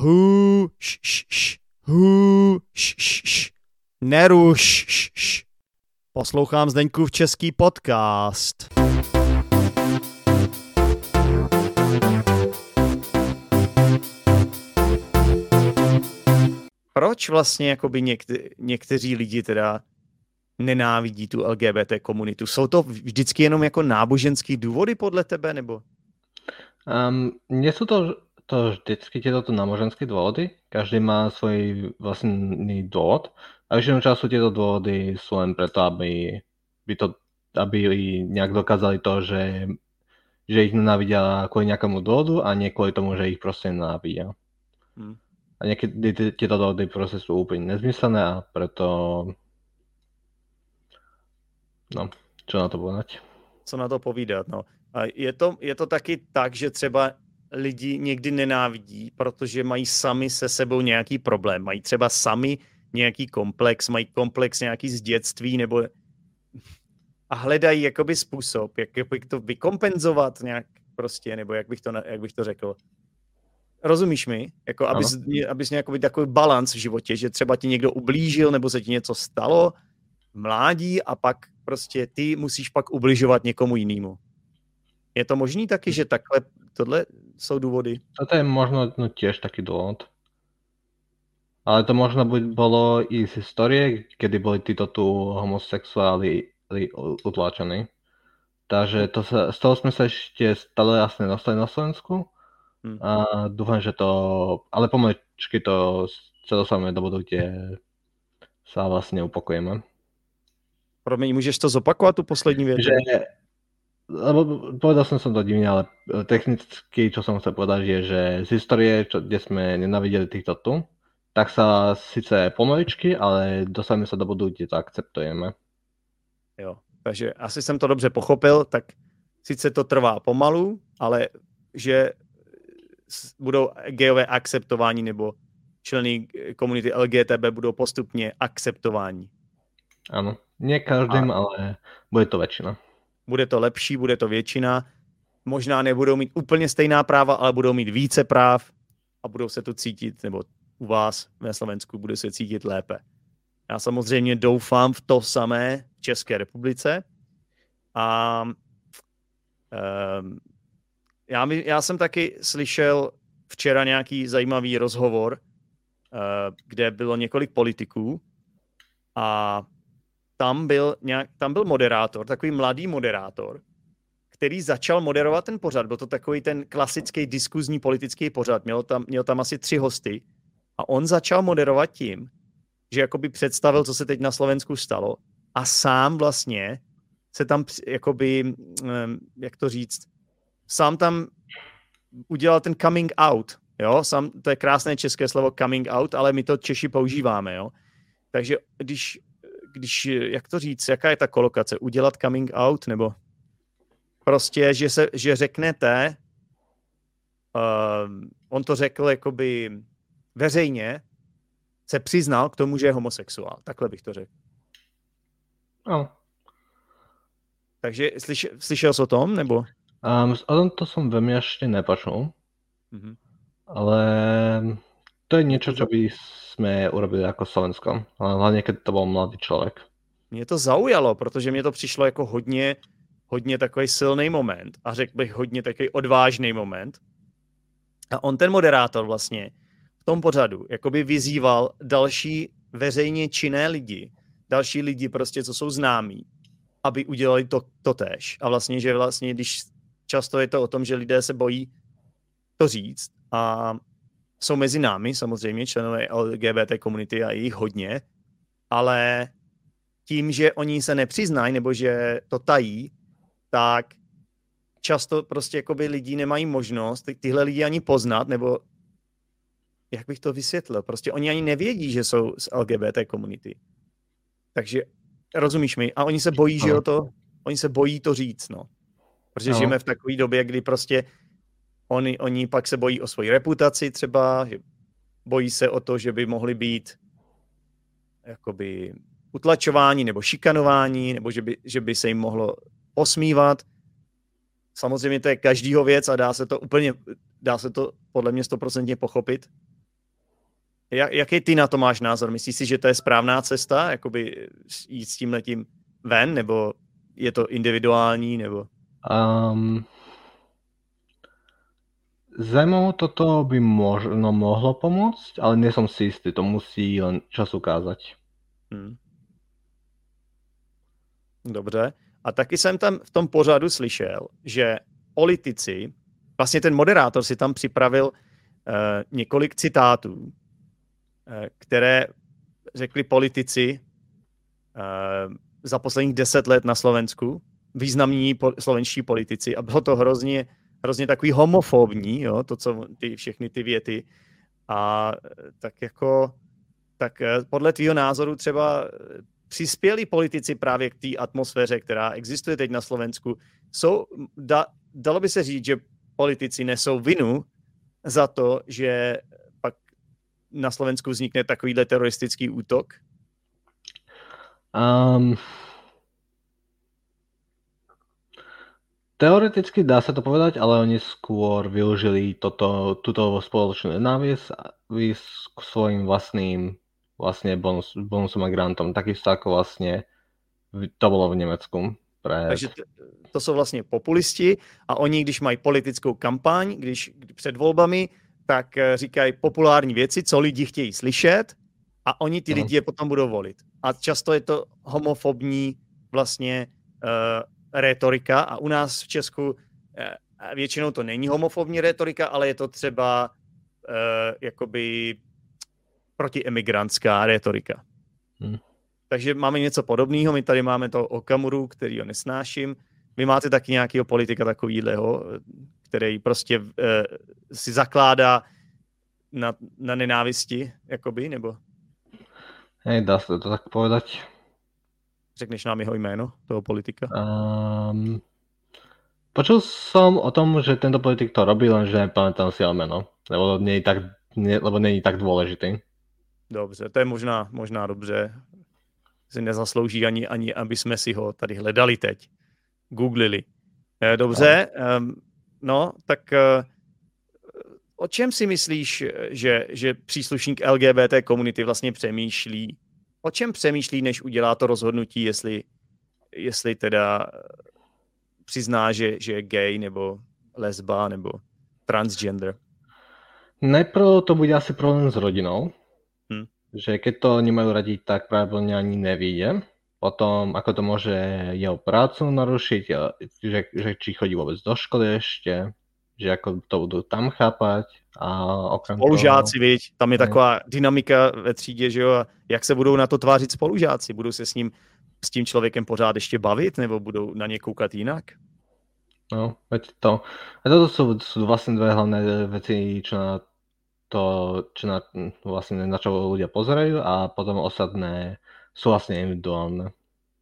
Hu, š, š, š, hu, š, š, š. Neruš, š, š. Poslouchám Zdeňkův český podcast. Proč vlastně jakoby někte, někteří lidi teda nenávidí tu LGBT komunitu? Jsou to vždycky jenom jako náboženský důvody podle tebe, nebo? Um, nie sú to, to vždycky tieto náboženské dôvody. Každý má svoj vlastný dôvod. A väčšinou času tieto dôvody sú len preto, aby, by to, aby nejak dokázali to, že, že ich nenávidia kvôli nejakému dôvodu a nie kvôli tomu, že ich proste nenávidia. Hmm. A niekedy tieto dôvody proste sú úplne nezmyslené a preto no, čo na to povedať? Co na to povídat, no. A je to, je to taky tak, že třeba lidi někdy nenávidí, protože mají sami se sebou nějaký problém. Mají třeba sami nějaký komplex, mají komplex nějaký z dětství nebo a hledají jakoby způsob, jak, jak to vykompenzovat nějak prostě, nebo jak bych to, jak bych to řekl. Rozumíš mi? Jako, abys, abys měl takový balans v životě, že třeba ti někdo ublížil, nebo se ti něco stalo v mládí a pak prostě ty musíš pak ubližovat někomu jinému. Je to možný taky, že takhle, tohle jsou důvody? To je možno no, tiež taký dôvod. Ale to možno by bolo i z histórie, kedy boli títo tu homosexuáli utláčaní. Takže to sa, z toho sme sa ešte stále jasne dostali na Slovensku. Hmm. A dúfam, že to... Ale pomaličky to dostaneme do bodu, kde sa vlastne upokojíme. Promiň, můžeš to zopakovat, tu poslední větu? Že lebo povedal som som to divne, ale e, technicky, čo som chcel povedať, je, že z histórie, čo, kde sme nenavideli týchto tu, tak sa síce pomaličky, ale dostaneme sa do bodu, kde to akceptujeme. Jo, takže asi jsem to dobře pochopil, tak sice to trvá pomalu, ale že budou gejové akceptováni nebo členy komunity LGTB budou postupně akceptováni. Ano, nie každým, A... ale bude to väčšina bude to lepší, bude to většina. Možná nebudou mít úplně stejná práva, ale budou mít více práv a budou se tu cítit, nebo u vás na Slovensku bude se cítit lépe. Já samozřejmě doufám v to samé v České republice a um, já, mi, já jsem taky slyšel včera nějaký zajímavý rozhovor, uh, kde bylo několik politiků a tam byl, nějak, tam byl moderátor, takový mladý moderátor, který začal moderovat ten pořad. Byl to takový ten klasický diskuzní politický pořad. Měl tam, měl tam asi tři hosty a on začal moderovat tím, že jakoby představil, co se teď na Slovensku stalo a sám vlastně se tam jakoby, jak to říct, sám tam udělal ten coming out, jo, sám, to je krásné české slovo coming out, ale my to Češi používáme, jo. Takže když když, jak to říct, jaká je ta kolokace? Udělat coming out, nebo prostě, že, se, že řeknete, uh, on to řekl jakoby veřejně, se přiznal k tomu, že je homosexuál. Takhle bych to řekl. No. Takže slyš, slyšel jsi o tom, nebo? Um, o tom to som veľmi ešte nepočul. Mm-hmm. Ale to je niečo, čo by sme urobili jako Slovensko. Hlavně, keď to byl mladý člověk. Mě to zaujalo, protože mě to přišlo jako hodně, hodně takový silný moment a řekl bych hodně takový odvážný moment. A on, ten moderátor vlastně, v tom pořadu, jakoby vyzýval další veřejně činné lidi, další lidi prostě, co jsou známí, aby udělali to, to tež. A vlastně, že vlastně, když často je to o tom, že lidé se bojí to říct a jsou mezi námi samozřejmě členové LGBT komunity a jich hodně, ale tím, že oni se nepřiznají nebo že to tají, tak často prostě jakoby lidi nemají možnost tyhle lidi ani poznat, nebo jak bych to vysvětlil, prostě oni ani nevědí, že jsou z LGBT komunity. Takže rozumíš mi? A oni se bojí, že jo, to, oni se bojí to říct, no. Protože no. žijeme v takové době, kdy prostě Oni, oni pak se bojí o svoji reputaci třeba, bojí se o to, že by mohli být jakoby utlačování nebo šikanování, nebo že by, že by se jim mohlo posmívat. Samozřejmě to je každýho věc a dá se to úplně, dá se to podle mě stoprocentně pochopit, Jak, jaký ty na to máš názor? Myslíš si, že to je správná cesta, jakoby jít s tím letím ven, nebo je to individuální, nebo? Um, Zemou toto by možno mohlo pomôcť, ale nie som si istý, to musí len čas ukázať. Hmm. Dobře. A taky jsem tam v tom pořadu slyšel, že politici, vlastně ten moderátor si tam připravil uh, několik citátů, uh, které řekli politici uh, za posledních deset let na Slovensku, významní po, slovenští politici a bylo to hrozně, hrozně takový homofobní, jo, to, co ty, všechny ty věty. A tak jako, tak podle tvýho názoru třeba přispěli politici právě k té atmosféře, která existuje teď na Slovensku. Jsou, da, dalo by se říct, že politici nesou vinu za to, že pak na Slovensku vznikne takovýhle teroristický útok? Um, teoreticky dá sa to povedať, ale oni skôr využili toto, túto spoločnú nenávisť k svojim vlastným vlastne bonus, bonusom a grantom. Takisto ako vlastne to bylo v Německu. Pre... Takže to, jsou vlastně populisti a oni, když mají politickou kampaň, když před volbami, tak eh, říkají populární věci, co lidi chtějí slyšet a oni ty lidi je potom budou volit. A často je to homofobní vlastně uh, rétorika a u nás v Česku uh, většinou to není homofobní rétorika, ale je to třeba uh, jakoby protiemigrantská retorika. Hmm. Takže máme něco podobného, my tady máme to Okamuru, který ho nesnáším. Vy máte taky nějakého politika takovýhleho, který prostě uh, si zakládá na, na nenávisti, jakoby, nebo? Hej, dá se to tak povedať. Řekneš nám jeho jméno, toho politika? Um, počul som o tom, že tento politik to robí, lenže nepamätám si jméno, lebo není tak, ne, lebo není tak dôležitý. Dobře, to je možná, možná dobře. Si nezaslouží ani, ani, aby jsme si ho tady hledali teď. Googlili. Eh, dobře, no, no tak eh, o čem si myslíš, že, že příslušník LGBT komunity vlastně přemýšlí? O čem přemýšlí, než udělá to rozhodnutí, jestli, jestli teda přizná, že, že je gay nebo lesba nebo transgender? Najprv to bude asi problém s rodinou, že keď to nemajú radi, tak pravdepodobne ani nevíde. Potom, ako to môže jeho prácu narušiť, že, že či chodí vôbec do školy ešte, že ako to budú tam chápať a okrem Spolužáci, toho... viď? Tam je ne. taková dynamika ve třídě, že jo? A jak se budou na to tvářit spolužáci? Budou se s ním, s tím člověkem pořád ještě bavit, nebo budou na ně koukat jinak? No, veď to. A toto sú, sú vlastne dve hlavné veci, čo na to, čo na, vlastne na čo ľudia pozerajú a potom ostatné jsou vlastně individuálne.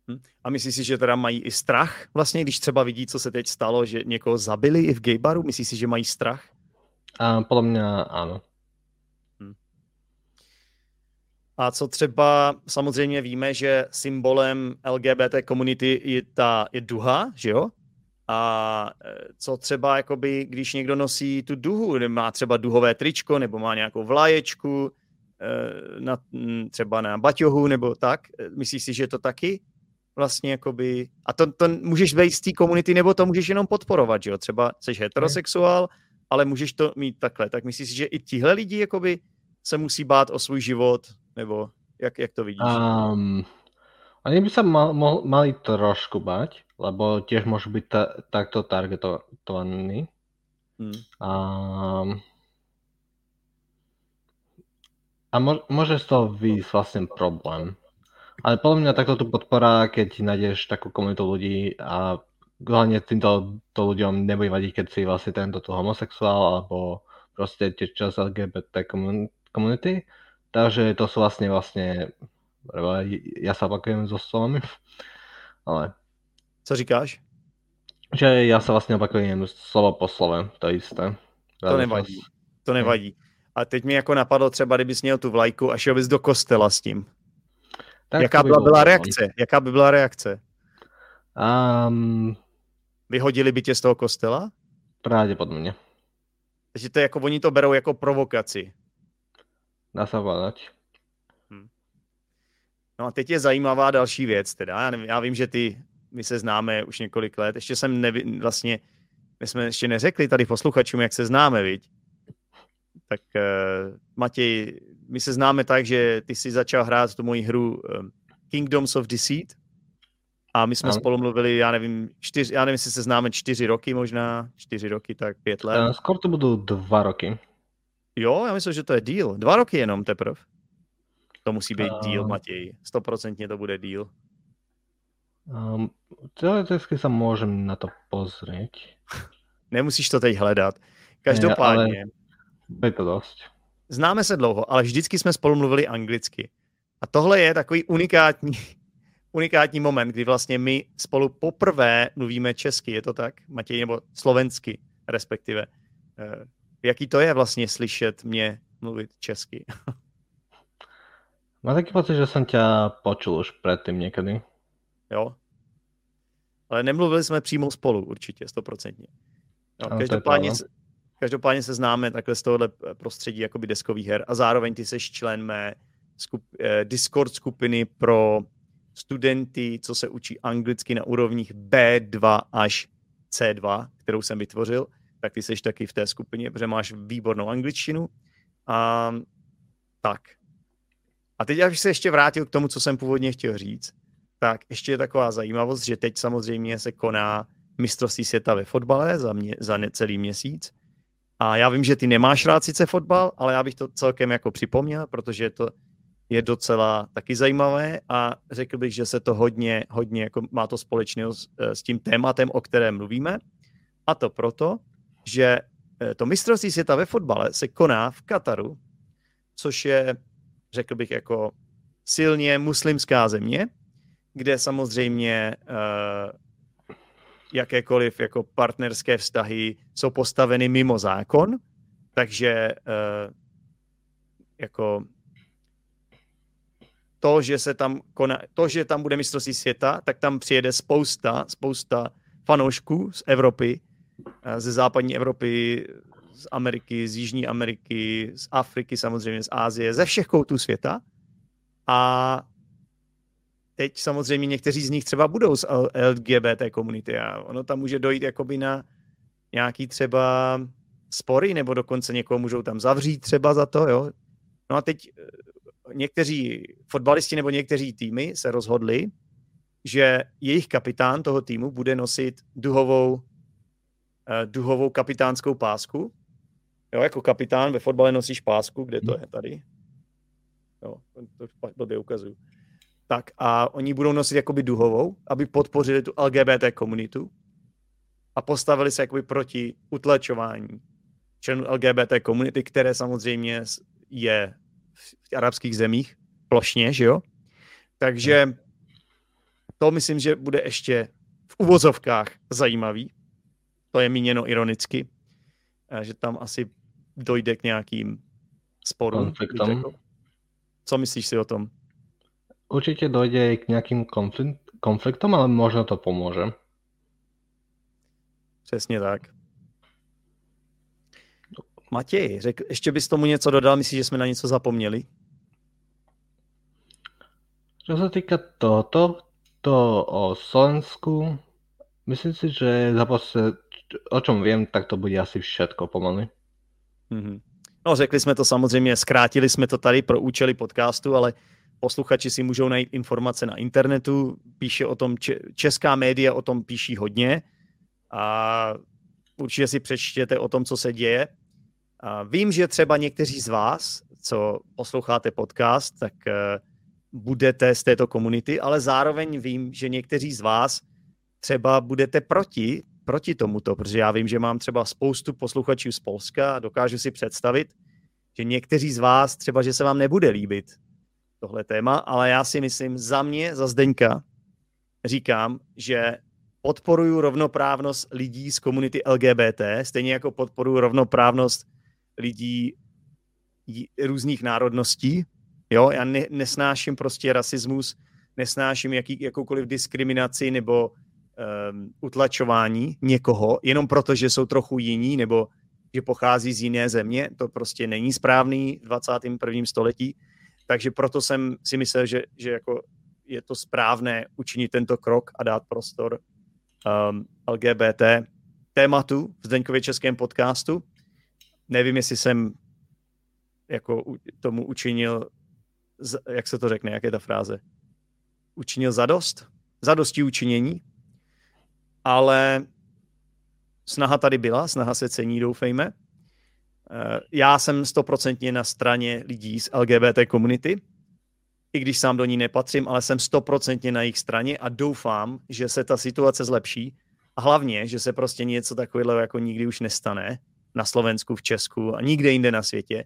Hm. A myslíš si, že teda mají i strach vlastně, když třeba vidí, co se teď stalo, že někoho zabili i v gaybaru? Myslíš si, že mají strach? A podle mě ano. Hm. A co třeba, samozřejmě víme, že symbolem LGBT komunity je ta je duha, že jo? A e, co třeba, jakoby, když někdo nosí tu duhu, má třeba duhové tričko, nebo má nějakou vlaječku, e, na, třeba na baťohu, nebo tak, e, myslíš si, že je to taky vlastně jakoby, a to, to můžeš být z té komunity, nebo to můžeš jenom podporovat, že jo, třeba jsi heterosexuál, ale můžeš to mít takhle, tak myslíš si, že i tihle lidi jakoby se musí bát o svůj život, nebo jak, jak to vidíš? Um, oni by se mal, mal, mali trošku bať, lebo tiež môžu byť ta, takto targetovaní. Hmm. A, a môže z toho výjsť vlastne problém. Ale podľa mňa takto tu podpora, keď nájdeš takú komunitu ľudí a hlavne týmto to ľuďom nebude vadiť, keď si vlastne tento tu homosexuál alebo proste tiež čas LGBT komunity. Takže to sú vlastne vlastne ja sa opakujem so slovami, ale co říkáš? Že já se vlastně opakujem slovo po slove, to jisté. To nevadí, to nevadí. A teď mi jako napadlo třeba, kdybys měl tu vlajku a šel bys do kostela s tím. Tak Jaká by byla, byla reakce? Jaká by byla reakce? Um, Vyhodili by tě z toho kostela? Pravděpodobně. Takže to je jako, oni to berou jako provokaci. Dá se Hmm. No a teď je zajímavá další věc. Teda. Já, nevím, já vím, že ty, my se známe už několik let. Ještě jsem nevi, vlastně, my jsme ještě neřekli tady posluchačům, jak se známe, viď? Tak uh, Matěj, my se známe tak, že ty jsi začal hrát tu moji hru um, Kingdoms of Deceit a my jsme ano. spolu mluvili, já nevím, čtyř, já nevím, jestli se známe čtyři roky možná, čtyři roky, tak pět let. Uh, skoro to budou dva roky. Jo, já myslím, že to je díl. Dva roky jenom teprve. To musí být uh, díl, Matěj. Stoprocentně to bude díl. Um, teoreticky se můžem na to pozrieť. Nemusíš to teď hledat. Každopádně. Je to dost. Známe se dlouho, ale vždycky jsme spolu mluvili anglicky. A tohle je takový unikátní, unikátní moment, kdy vlastně my spolu poprvé mluvíme česky, je to tak, Matěj, nebo slovensky respektive. Eh, jaký to je vlastně slyšet mě mluvit česky? Mám taký pocit, že jsem tě počul už předtím někdy. Jo. Ale nemluvili jsme přímo spolu, určitě, stoprocentně. No, každopádně, každopádně se známe takhle z tohohle prostředí jakoby deskových her a zároveň ty seš člen mé skup, eh, Discord skupiny pro studenty, co se učí anglicky na úrovních B2 až C2, kterou jsem vytvořil, tak ty jsi taky v té skupině, protože máš výbornou angličtinu. A tak. A teď, abych se ještě vrátil k tomu, co jsem původně chtěl říct, tak ještě je taková zajímavost, že teď samozřejmě se koná mistrovství světa ve fotbale za, mě, za necelý měsíc. A já vím, že ty nemáš rád sice fotbal, ale já bych to celkem jako připomněl, protože to je docela taky zajímavé a řekl bych, že se to hodně, hodně jako má to společného s, eh, s tím tématem, o kterém mluvíme. A to proto, že eh, to mistrovství světa ve fotbale se koná v Kataru, což je, řekl bych, jako silně muslimská země, kde samozřejmě uh, jakékoliv jako partnerské vztahy jsou postaveny mimo zákon, takže uh, jako to, že se tam koná, to, že tam bude mistrovství světa, tak tam přijede spousta, spousta fanoušků z Evropy, eh, ze západní Evropy, z Ameriky, z Jižní Ameriky, z Afriky samozřejmě, z Ázie, ze všech koutů světa. A teď samozřejmě někteří z nich třeba budou z LGBT komunity a ono tam může dojít jakoby na nějaký třeba spory, nebo dokonce někoho můžou tam zavřít třeba za to, jo. No a teď eh, někteří fotbalisti nebo někteří týmy se rozhodli, že jejich kapitán toho týmu bude nosit duhovou, uh, duhovou kapitánskou pásku. Jo, jako kapitán ve fotbale nosíš pásku, kde to hmm. je tady. Jo, to blbě ukazuju. Tak a oni budou nosit jakoby duhovou, aby podpořili tu LGBT komunitu a postavili se jakoby proti utlačování členů LGBT komunity, které samozřejmě je v arabských zemích plošně, že jo? Takže to myslím, že bude ještě v uvozovkách zajímavý. To je míněno ironicky, že tam asi dojde k nějakým sporům. Co myslíš si o tom? Určitě dojde k nějakým konfliktům, ale možná to pomůže. Přesně tak. Matěj, řek, ještě bys tomu něco dodal? Myslíš, že jsme na něco zapomněli? Co se týká tohoto, to o Slovensku, myslím si, že zaposled, o čem vím, tak to bude asi všetko pomaly. Mm-hmm. No, řekli jsme to samozřejmě, zkrátili jsme to tady pro účely podcastu, ale posluchači si můžou najít informace na internetu, píše o tom, česká média o tom píší hodně a určitě si přečtěte o tom, co se děje. Vím, že třeba někteří z vás, co posloucháte podcast, tak eh, budete z této komunity, ale zároveň vím, že někteří z vás třeba budete proti, proti tomuto, protože já vím, že mám třeba spoustu posluchačů z Polska a dokážu si představit, že někteří z vás třeba, že se vám nebude líbit tohle téma, ale já si myslím, za mě, za Zdeňka, říkám, že podporuju rovnoprávnost lidí z komunity LGBT, stejně jako podporuju rovnoprávnost lidí různých národností. Jo, já ne, nesnáším prostě rasismus, nesnáším jaký, jakoukoliv diskriminaci nebo um, utlačování někoho, jenom proto, že jsou trochu jiní nebo že pochází z jiné země. To prostě není správný v 21. století. Takže proto jsem si myslel, že, že jako je to správné učinit tento krok a dát prostor um, LGBT tématu v Zdeňkově českém podcastu. Nevím, jestli jsem jako tomu učinil, jak se to řekne, jak je ta fráze? Učinil zadost? Zadosti učinění? Ale snaha tady byla, snaha se cení, doufejme. Eh, já jsem stoprocentně na straně lidí z LGBT komunity, i když sám do ní nepatřím, ale jsem stoprocentně na jejich straně a doufám, že se ta situace zlepší a hlavně, že se prostě něco takového jako nikdy už nestane na Slovensku, v Česku a nikde jinde na světě.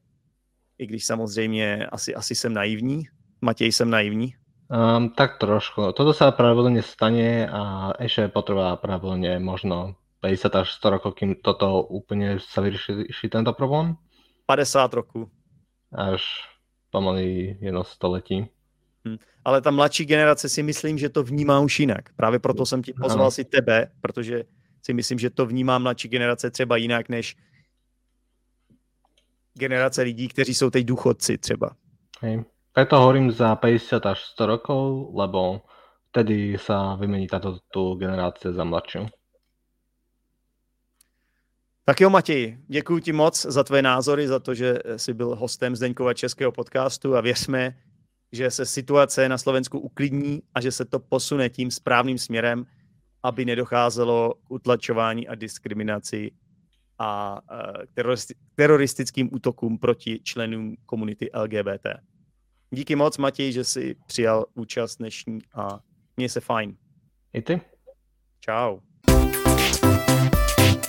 I když samozřejmě asi, asi jsem naivní. Matěj, jsem naivní? Um, tak trošku. Toto sa pravidelne stane a ešte potrvá pravidelne možno 50 až 100 rokov, kým toto úplne sa vyrieši tento problém? 50 roků. Až pomaly jedno století. Hmm. Ale ta mladší generace si myslím, že to vnímá už jinak. Právě proto jsem ti pozval ano. si tebe, protože si myslím, že to vnímá mladší generace třeba jinak než generace lidí, kteří jsou teď důchodci třeba. Hej. Preto hovorím za 50 až 100 rokov, lebo vtedy sa vymení táto tu generácia za mladšiu. Tak jo, Matěj, děkuji ti moc za tvoje názory, za to, že jsi byl hostem Zdeňkova českého podcastu a věřme, že se situace na Slovensku uklidní a že se to posune tím správným směrem, aby nedocházelo k utlačování a diskriminaci a teroristickým útokům proti členům komunity LGBT. Díky moc, Matěj, že jsi přijal účast dnešní a měj se fajn. I ty. Čau.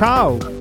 Ciao!